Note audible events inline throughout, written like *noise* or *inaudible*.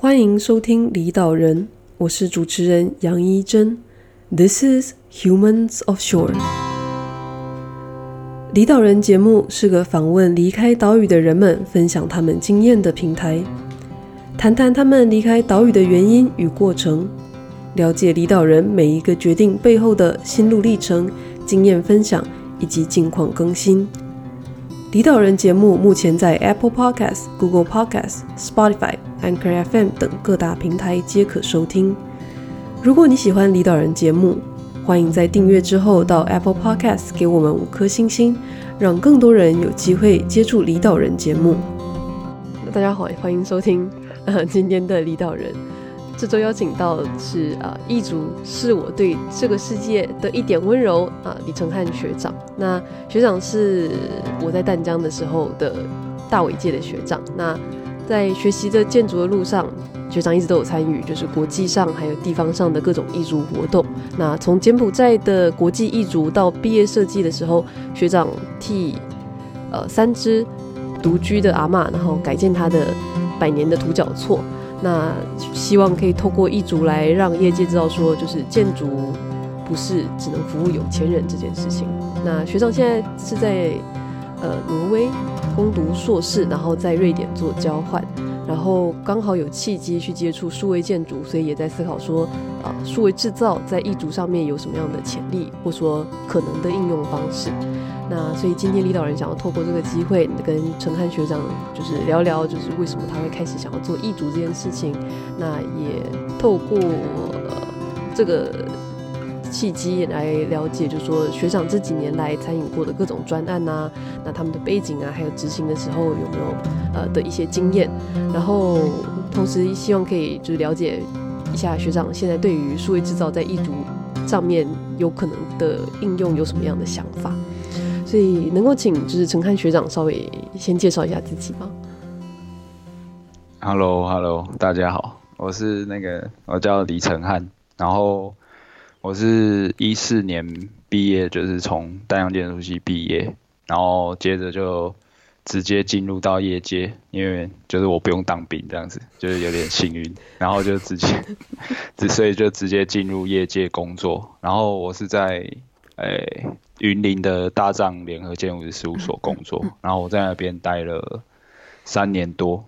欢迎收听离岛人，我是主持人杨一真。This is Humans of Shore。离岛人节目是个访问离开岛屿的人们，分享他们经验的平台，谈谈他们离开岛屿的原因与过程，了解离岛人每一个决定背后的心路历程、经验分享以及近况更新。离岛人节目目前在 Apple Podcast、Google Podcast、Spotify、Anchor FM 等各大平台皆可收听。如果你喜欢离岛人节目，欢迎在订阅之后到 Apple Podcast 给我们五颗星星，让更多人有机会接触离岛人节目。大家好，欢迎收听呃今天的离岛人。这周邀请到的是啊，异族是我对这个世界的一点温柔啊，李承翰学长。那学长是我在淡江的时候的大尾届的学长。那在学习的建筑的路上，学长一直都有参与，就是国际上还有地方上的各种异族活动。那从柬埔寨的国际异族到毕业设计的时候，学长替呃三只独居的阿嬷，然后改建他的百年的土角厝。那希望可以透过异族来让业界知道，说就是建筑不是只能服务有钱人这件事情。那学长现在是在呃挪威攻读硕士，然后在瑞典做交换，然后刚好有契机去接触数位建筑，所以也在思考说啊，数位制造在异族上面有什么样的潜力，或说可能的应用方式。那所以今天李导人想要透过这个机会跟陈汉学长就是聊聊，就是为什么他会开始想要做异族这件事情。那也透过、这个契机来了解，就是说学长这几年来参与过的各种专案啊，那他们的背景啊，还有执行的时候有没有呃的一些经验。然后同时希望可以就是了解一下学长现在对于数位制造在异族上面有可能的应用有什么样的想法。所以能够请就是承翰学长稍微先介绍一下自己吗？Hello，Hello，大家好，我是那个我叫李承翰，然后我是一四年毕业，就是从淡江建筑系毕业，然后接着就直接进入到业界，因为就是我不用当兵这样子，就是有点幸运，然后就直接，*laughs* 所以就直接进入业界工作，然后我是在诶。云林的大藏联合建筑师事务所工作，然后我在那边待了三年多，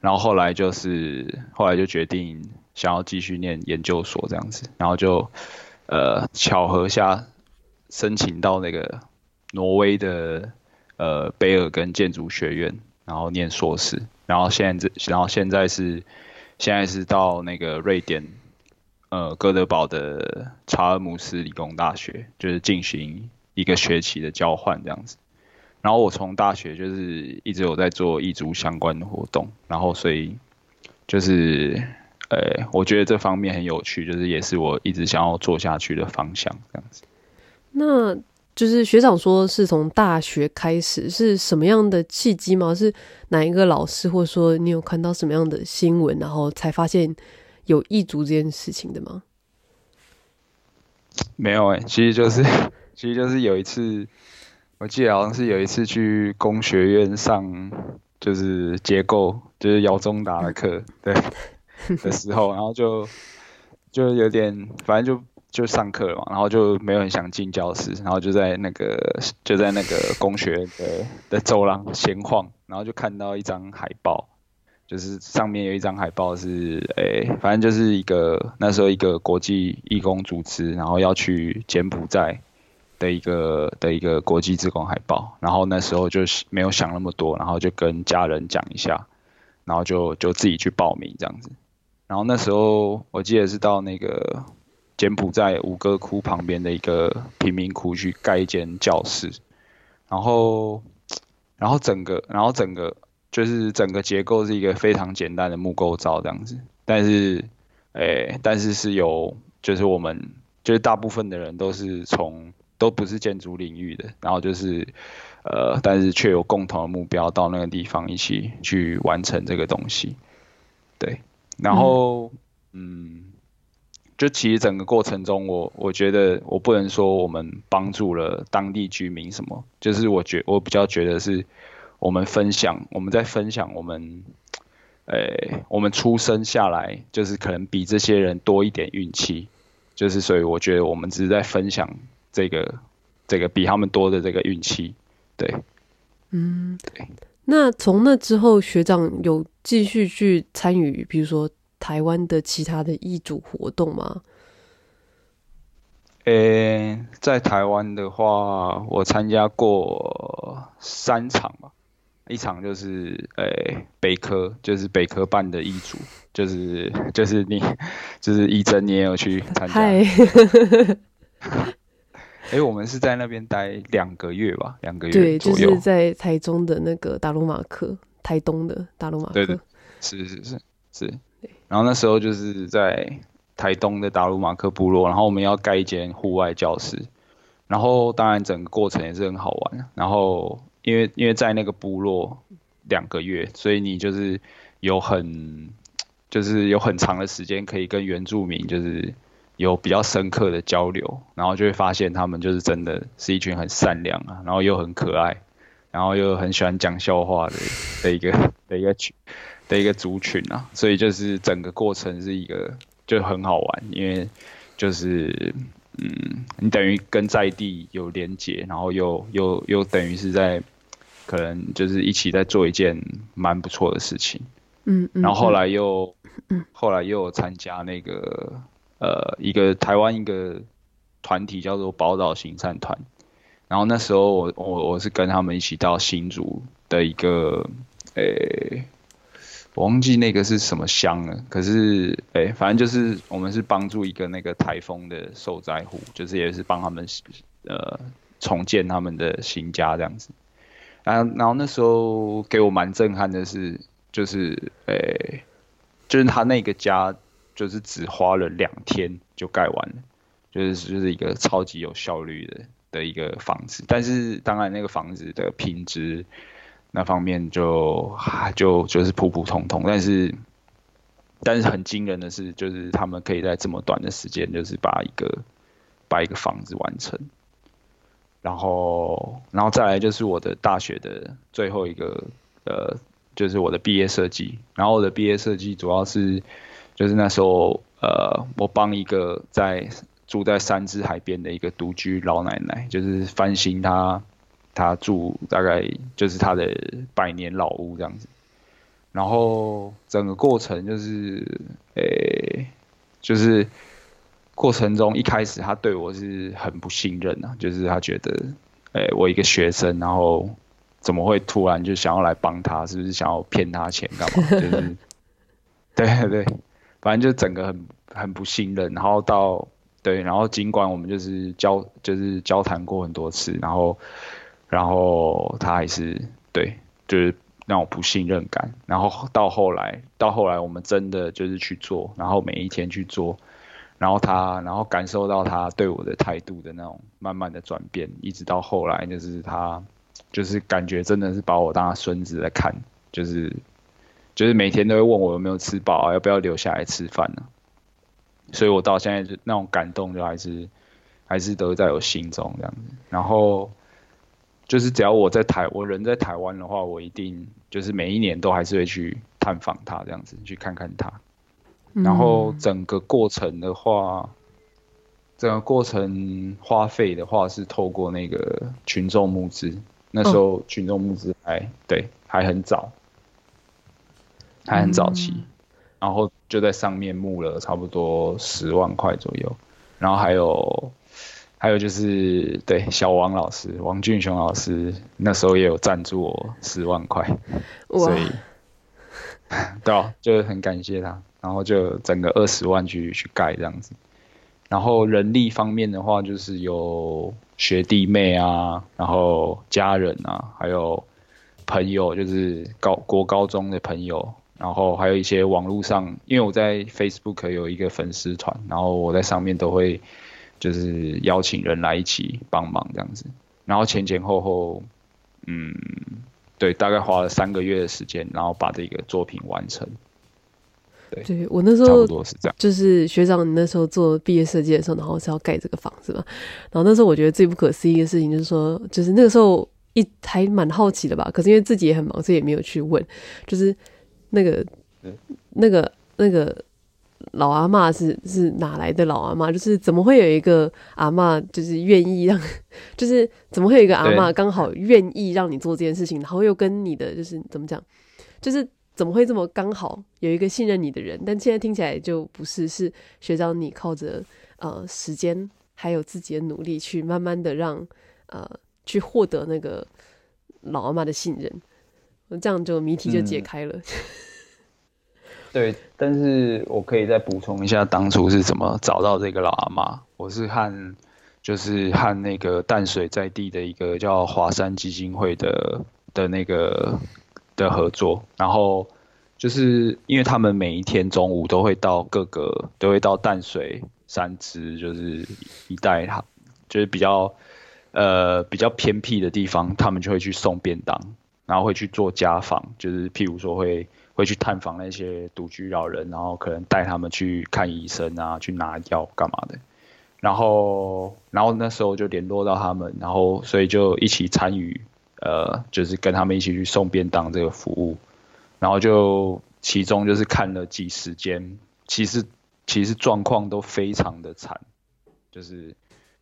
然后后来就是后来就决定想要继续念研究所这样子，然后就呃巧合下申请到那个挪威的呃卑尔根建筑学院，然后念硕士，然后现在然后现在是现在是到那个瑞典。呃，哥德堡的查尔姆斯理工大学就是进行一个学期的交换这样子。然后我从大学就是一直有在做异族相关的活动，然后所以就是呃，我觉得这方面很有趣，就是也是我一直想要做下去的方向这样子。那就是学长说是从大学开始，是什么样的契机吗？是哪一个老师，或者说你有看到什么样的新闻，然后才发现？有异族这件事情的吗？没有哎、欸，其实就是，*laughs* 其实就是有一次，我记得好像是有一次去工学院上，就是结构，就是姚宗达的课，*laughs* 对的时候，然后就就有点，反正就就上课了嘛，然后就没有很想进教室，然后就在那个就在那个工学院的的走廊闲晃，然后就看到一张海报。就是上面有一张海报是，诶、反正就是一个那时候一个国际义工组织，然后要去柬埔寨的一个的一个国际志工海报，然后那时候就是没有想那么多，然后就跟家人讲一下，然后就就自己去报名这样子，然后那时候我记得是到那个柬埔寨吴哥窟旁边的一个贫民窟去盖一间教室，然后然后整个然后整个。就是整个结构是一个非常简单的木构造这样子，但是，诶、但是是有，就是我们，就是大部分的人都是从都不是建筑领域的，然后就是，呃，但是却有共同的目标到那个地方一起去完成这个东西，对，然后，嗯，就其实整个过程中，我我觉得我不能说我们帮助了当地居民什么，就是我觉我比较觉得是。我们分享，我们在分享我们呃，我们出生下来就是可能比这些人多一点运气，就是所以我觉得我们只是在分享这个这个比他们多的这个运气，对，嗯，对。那从那之后，学长有继续去参与，比如说台湾的其他的义主活动吗？呃、欸，在台湾的话，我参加过三场吧。一场就是呃、欸、北科，就是北科办的义组，就是就是你 *laughs* 就是一真，你也有去参加。哎、欸，我们是在那边待两个月吧，两个月对，就是在台中的那个达鲁马克，台东的达鲁马克。对对，是是是是。然后那时候就是在台东的达鲁马克部落，然后我们要盖一间户外教室，然后当然整个过程也是很好玩，然后。因为因为在那个部落两个月，所以你就是有很就是有很长的时间可以跟原住民就是有比较深刻的交流，然后就会发现他们就是真的是一群很善良啊，然后又很可爱，然后又很喜欢讲笑话的的一个的一个群的一个族群啊，所以就是整个过程是一个就很好玩，因为就是。嗯，你等于跟在地有连结，然后又又又等于是在可能就是一起在做一件蛮不错的事情。嗯，嗯，然后后来又，嗯，后来又有参加那个呃一个台湾一个团体叫做宝岛行善团，然后那时候我我我是跟他们一起到新竹的一个诶。欸我忘记那个是什么乡了，可是，哎、欸，反正就是我们是帮助一个那个台风的受灾户，就是也是帮他们呃重建他们的新家这样子。然后，然后那时候给我蛮震撼的是，就是，诶、就是他那个家就是只花了两天就盖完了，就是就是一个超级有效率的的一个房子。但是，当然那个房子的品质。那方面就就就是普普通通，但是但是很惊人的是，就是他们可以在这么短的时间，就是把一个把一个房子完成，然后然后再来就是我的大学的最后一个呃，就是我的毕业设计，然后我的毕业设计主要是就是那时候呃，我帮一个在住在三芝海边的一个独居老奶奶，就是翻新她。她住大概就是她的百年老屋这样子，然后整个过程就是，诶、就是过程中一开始他对我是很不信任啊，就是他觉得，诶、欸，我一个学生，然后怎么会突然就想要来帮他，是不是想要骗他钱干嘛？*laughs* 就是，对对，反正就整个很很不信任，然后到对，然后尽管我们就是交就是交谈过很多次，然后。然后他还是对，就是让我不信任感。然后到后来，到后来我们真的就是去做，然后每一天去做，然后他，然后感受到他对我的态度的那种慢慢的转变，一直到后来就是他，就是感觉真的是把我当他孙子在看，就是就是每天都会问我有没有吃饱啊，要不要留下来吃饭呢？所以我到现在就那种感动就还是还是都在我心中这样子，然后。就是只要我在台，我人在台湾的话，我一定就是每一年都还是会去探访他，这样子去看看他。然后整个过程的话，整个过程花费的话是透过那个群众募资，那时候群众募资还对还很早，还很早期，然后就在上面募了差不多十万块左右，然后还有。还有就是，对小王老师，王俊雄老师那时候也有赞助我十万块，所以，*laughs* 对啊，就很感谢他，然后就整个二十万去去盖这样子。然后人力方面的话，就是有学弟妹啊，然后家人啊，还有朋友，就是高国高中的朋友，然后还有一些网络上，因为我在 Facebook 有一个粉丝团，然后我在上面都会。就是邀请人来一起帮忙这样子，然后前前后后，嗯，对，大概花了三个月的时间，然后把这个作品完成。对，对我那时候差不多是这样。就是学长，你那时候做毕业设计的时候，然后是要盖这个房子嘛？然后那时候我觉得最不可思议的事情就是说，就是那个时候一还蛮好奇的吧，可是因为自己也很忙，所以也没有去问。就是那个那个那个老阿妈是是哪来的老阿妈？就是怎么会有一个阿妈，就是愿意让，*laughs* 就是怎么会有一个阿妈刚好愿意让你做这件事情，然后又跟你的就是怎么讲，就是。怎么会这么刚好有一个信任你的人？但现在听起来就不是，是学长你靠着呃时间还有自己的努力去慢慢的让呃去获得那个老阿妈的信任，这样就谜题就解开了。嗯、对，但是我可以再补充一下，当初是怎么找到这个老阿妈？我是和就是和那个淡水在地的一个叫华山基金会的的那个。的合作，然后就是因为他们每一天中午都会到各个，都会到淡水三芝，就是一带，他，就是比较呃比较偏僻的地方，他们就会去送便当，然后会去做家访，就是譬如说会会去探访那些独居老人，然后可能带他们去看医生啊，去拿药干嘛的，然后然后那时候就联络到他们，然后所以就一起参与。呃，就是跟他们一起去送便当这个服务，然后就其中就是看了几十间，其实其实状况都非常的惨，就是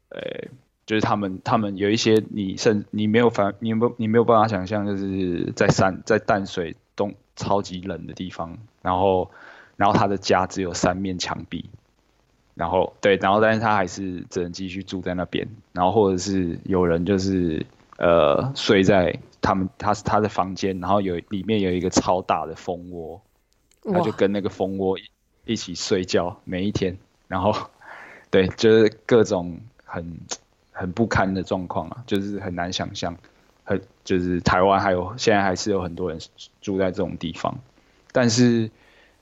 呃，就是他们他们有一些你甚你没有反你没你没有办法想象，就是在山在淡水东超级冷的地方，然后然后他的家只有三面墙壁，然后对，然后但是他还是只能继续住在那边，然后或者是有人就是。呃，睡在他们他是他的房间，然后有里面有一个超大的蜂窝，他就跟那个蜂窝一起睡觉，每一天，然后 *laughs* 对，就是各种很很不堪的状况啊，就是很难想象，很就是台湾还有现在还是有很多人住在这种地方，但是，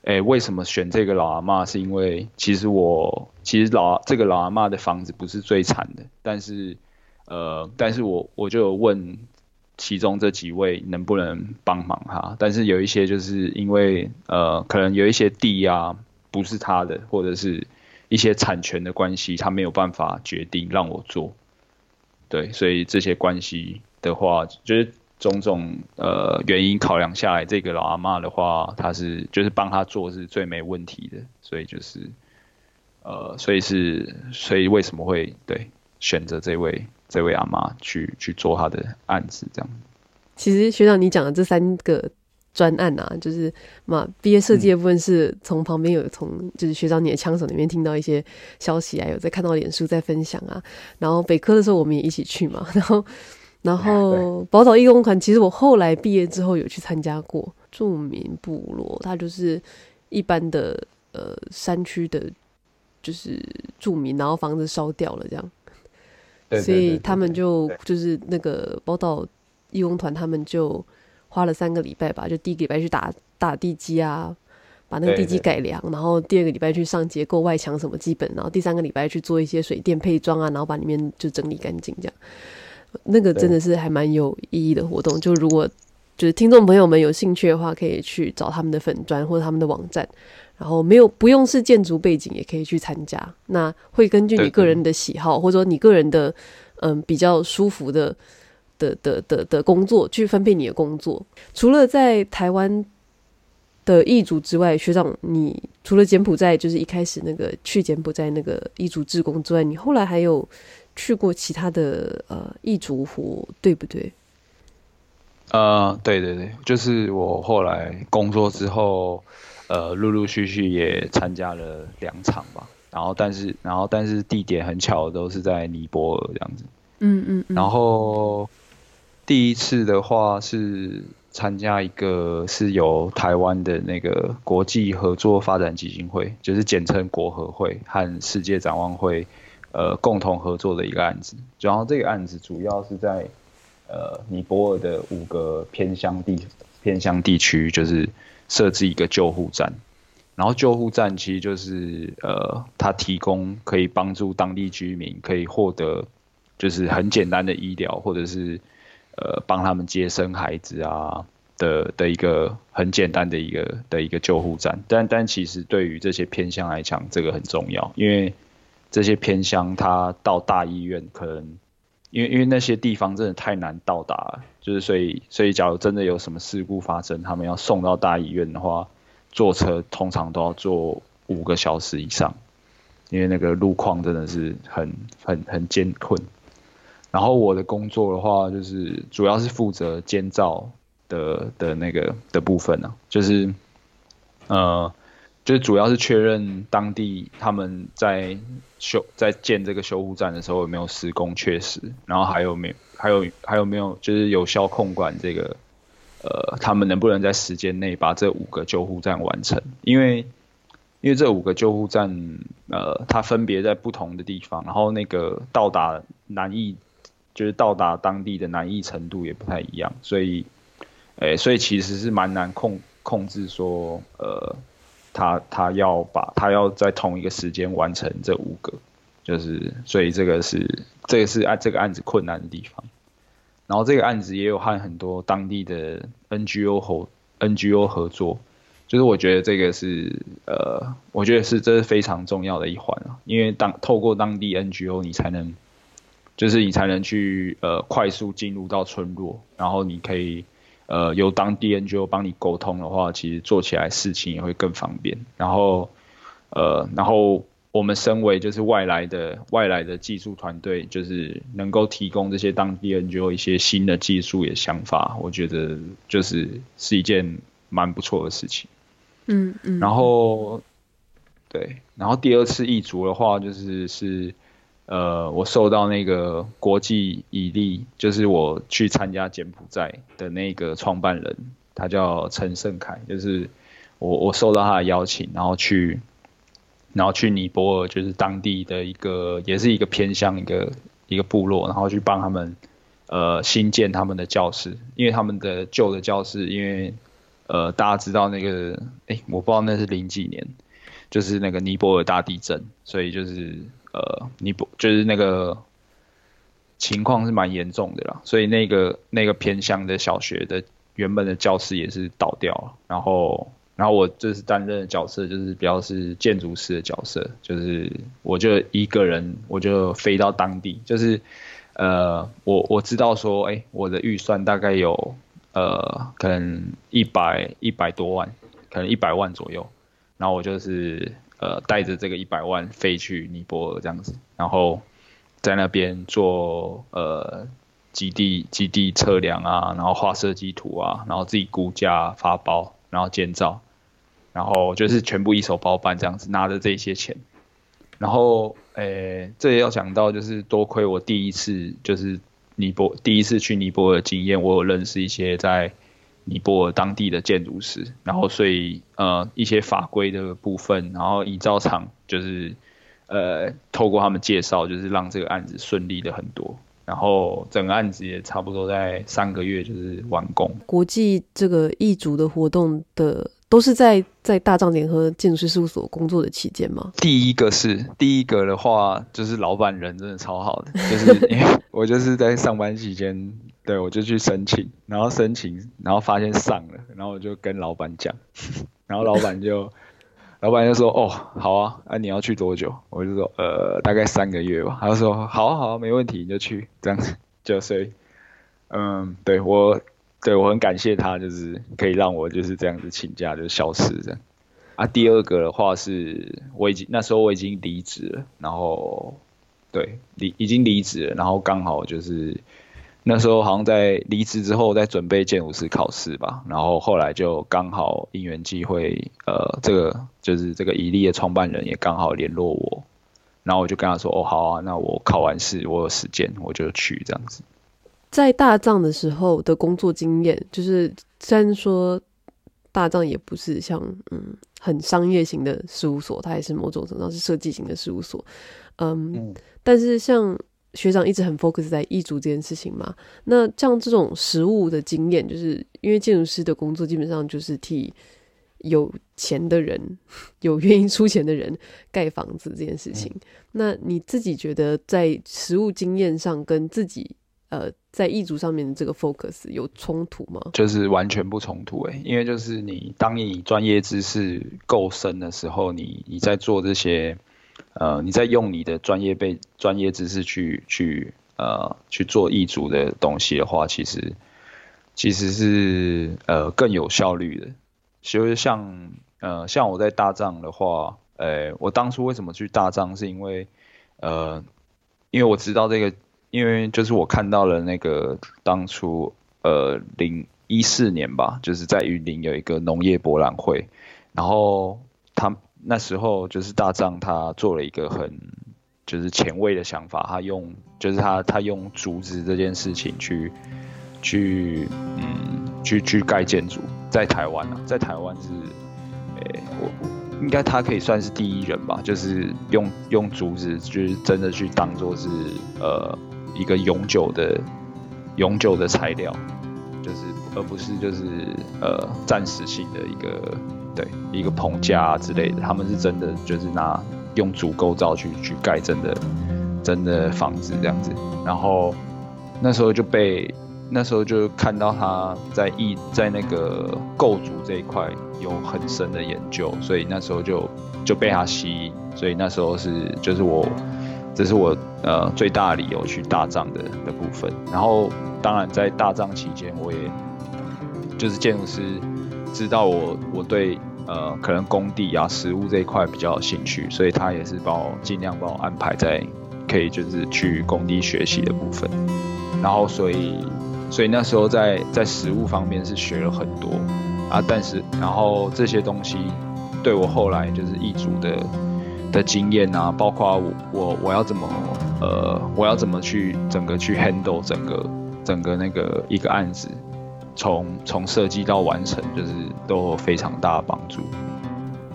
诶，为什么选这个老阿妈？是因为其实我其实老这个老阿妈的房子不是最惨的，但是。呃，但是我我就有问其中这几位能不能帮忙哈，但是有一些就是因为呃，可能有一些地啊不是他的，或者是一些产权的关系，他没有办法决定让我做。对，所以这些关系的话，就是种种呃原因考量下来，这个老阿妈的话，他是就是帮他做是最没问题的，所以就是呃，所以是所以为什么会对选择这位？这位阿妈去去做她的案子，这样。其实学长，你讲的这三个专案啊，就是嘛，毕业设计的部分是从旁边有从就是学长你的枪手里面听到一些消息啊，有在看到脸书在分享啊。然后北科的时候我们也一起去嘛，*laughs* 然后然后宝岛义工团，其实我后来毕业之后有去参加过著名部落，它就是一般的呃山区的，就是住民，然后房子烧掉了这样。所以他们就就是那个报道义工团，他们就花了三个礼拜吧，就第一个礼拜去打打地基啊，把那个地基改良，然后第二个礼拜去上结构外墙什么基本，然后第三个礼拜去做一些水电配装啊，然后把里面就整理干净这样。那个真的是还蛮有意义的活动，就如果就是听众朋友们有兴趣的话，可以去找他们的粉砖或者他们的网站。然后没有不用是建筑背景也可以去参加，那会根据你个人的喜好，或者说你个人的嗯比较舒服的的的的的工作去分配你的工作。除了在台湾的义族之外，学长，你除了柬埔寨就是一开始那个去柬埔寨那个义族志工之外，你后来还有去过其他的呃义族活，对不对？呃，对对对，就是我后来工作之后。呃，陆陆续续也参加了两场吧，然后但是然后但是地点很巧都是在尼泊尔这样子，嗯嗯，嗯，然后第一次的话是参加一个是由台湾的那个国际合作发展基金会，就是简称国合会和世界展望会，呃，共同合作的一个案子，然后这个案子主要是在呃尼泊尔的五个偏乡地偏乡地区，就是。设置一个救护站，然后救护站其实就是呃，它提供可以帮助当地居民可以获得就是很简单的医疗，或者是呃帮他们接生孩子啊的的一个很简单的一个的一个救护站。但但其实对于这些偏乡来讲，这个很重要，因为这些偏乡它到大医院可能。因为因为那些地方真的太难到达，就是所以所以假如真的有什么事故发生，他们要送到大医院的话，坐车通常都要坐五个小时以上，因为那个路况真的是很很很艰困。然后我的工作的话，就是主要是负责监造的的那个的部分呢、啊，就是呃，就主要是确认当地他们在修在建这个修护站的时候有没有施工确实，然后还有没有还有还有没有就是有效控管这个呃，他们能不能在时间内把这五个救护站完成？因为因为这五个救护站呃，它分别在不同的地方，然后那个到达难易。就是到达当地的难易程度也不太一样，所以，诶、所以其实是蛮难控控制说，呃，他他要把他要在同一个时间完成这五个，就是，所以这个是这个是案这个案子困难的地方。然后这个案子也有和很多当地的 NGO 合 NGO 合作，就是我觉得这个是呃，我觉得是这是非常重要的一环啊，因为当透过当地 NGO 你才能。就是你才能去呃快速进入到村落，然后你可以呃由当地 NGO 帮你沟通的话，其实做起来事情也会更方便。然后呃然后我们身为就是外来的外来的技术团队，就是能够提供这些当地 NGO 一些新的技术也想法，我觉得就是是一件蛮不错的事情。嗯嗯。然后对，然后第二次易主的话，就是是。呃，我受到那个国际以利，就是我去参加柬埔寨的那个创办人，他叫陈胜凯，就是我我受到他的邀请，然后去，然后去尼泊尔，就是当地的一个，也是一个偏乡一个一个部落，然后去帮他们呃新建他们的教室，因为他们的旧的教室，因为呃大家知道那个，哎，我不知道那是零几年，就是那个尼泊尔大地震，所以就是。呃，你不就是那个情况是蛮严重的啦，所以那个那个偏乡的小学的原本的教室也是倒掉了，然后然后我就是担任的角色就是比较是建筑师的角色，就是我就一个人我就飞到当地，就是呃我我知道说，哎、我的预算大概有呃可能一百一百多万，可能一百万左右，然后我就是。呃，带着这个一百万飞去尼泊尔这样子，然后在那边做呃基地基地测量啊，然后画设计图啊，然后自己估价发包，然后建造，然后就是全部一手包办这样子，拿着这些钱，然后诶，这也要讲到就是多亏我第一次就是尼泊第一次去尼泊尔经验，我有认识一些在。尼泊尔当地的建筑师，然后所以呃一些法规的部分，然后营造厂就是呃透过他们介绍，就是让这个案子顺利的很多，然后整个案子也差不多在三个月就是完工。国际这个异族的活动的都是在在大藏联合建筑师事务所工作的期间吗？第一个是第一个的话，就是老板人真的超好的，就是 *laughs* 因为我就是在上班期间。对，我就去申请，然后申请，然后发现上了，然后我就跟老板讲，*laughs* 然后老板就，老板就说，哦，好啊，啊、你要去多久？我就说，呃，大概三个月吧。他就说，好啊，好啊，没问题，你就去，这样子，就所以，嗯，对我，对我很感谢他，就是可以让我就是这样子请假就消失这样。啊，第二个的话是，我已经那时候我已经离职了，然后，对，离已经离职了，然后刚好就是。那时候好像在离职之后，在准备建筑师考试吧，然后后来就刚好因缘际会，呃，这个就是这个伊利的创办人也刚好联络我，然后我就跟他说，哦，好啊，那我考完试，我有时间，我就去这样子。在大藏的时候的工作经验，就是虽然说大藏也不是像嗯很商业型的事务所，它也是某种程度上是设计型的事务所，嗯，嗯但是像。学长一直很 focus 在易主这件事情嘛，那像这种实务的经验，就是因为建筑师的工作基本上就是替有钱的人、*laughs* 有愿意出钱的人盖房子这件事情。嗯、那你自己觉得在实务经验上跟自己呃在易主上面的这个 focus 有冲突吗？就是完全不冲突诶、欸，因为就是你当你专业知识够深的时候，你你在做这些。呃，你在用你的专业被专业知识去去呃去做易主的东西的话，其实其实是呃更有效率的。其实像呃，像我在大藏的话，呃，我当初为什么去大藏，是因为呃，因为我知道这个，因为就是我看到了那个当初呃零一四年吧，就是在云林有一个农业博览会，然后他那时候就是大藏他做了一个很就是前卫的想法，他用就是他他用竹子这件事情去去嗯去去盖建筑，在台湾啊，在台湾是，诶、我应该他可以算是第一人吧，就是用用竹子就是真的去当做是呃一个永久的永久的材料，就是而不是就是呃暂时性的一个对一个棚架之类的，他们是真的就是拿。用主构造去去盖真的真的房子这样子，然后那时候就被那时候就看到他在艺在那个构筑这一块有很深的研究，所以那时候就就被他吸引，所以那时候是就是我这是我呃最大的理由去大藏的的部分。然后当然在大藏期间，我也就是建筑师知道我我对。呃，可能工地啊、实物这一块比较有兴趣，所以他也是帮我尽量帮我安排在可以就是去工地学习的部分。然后，所以，所以那时候在在实物方面是学了很多啊，但是然后这些东西对我后来就是一组的的经验啊，包括我我我要怎么呃，我要怎么去整个去 handle 整个整个那个一个案子。从从设计到完成，就是都有非常大的帮助。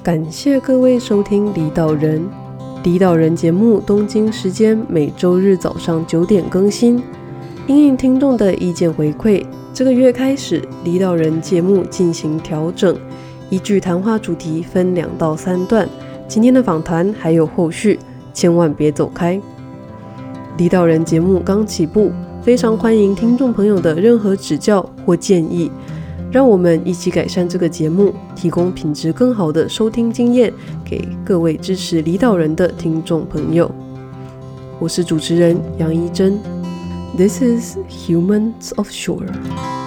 感谢各位收听《离岛人》，《离岛人》节目东京时间每周日早上九点更新。因应听众的意见回馈，这个月开始，《离岛人》节目进行调整，依据谈话主题分两到三段。今天的访谈还有后续，千万别走开。《离岛人》节目刚起步。非常欢迎听众朋友的任何指教或建议，让我们一起改善这个节目，提供品质更好的收听经验给各位支持离岛人的听众朋友。我是主持人杨一珍，This is Humans of Shore。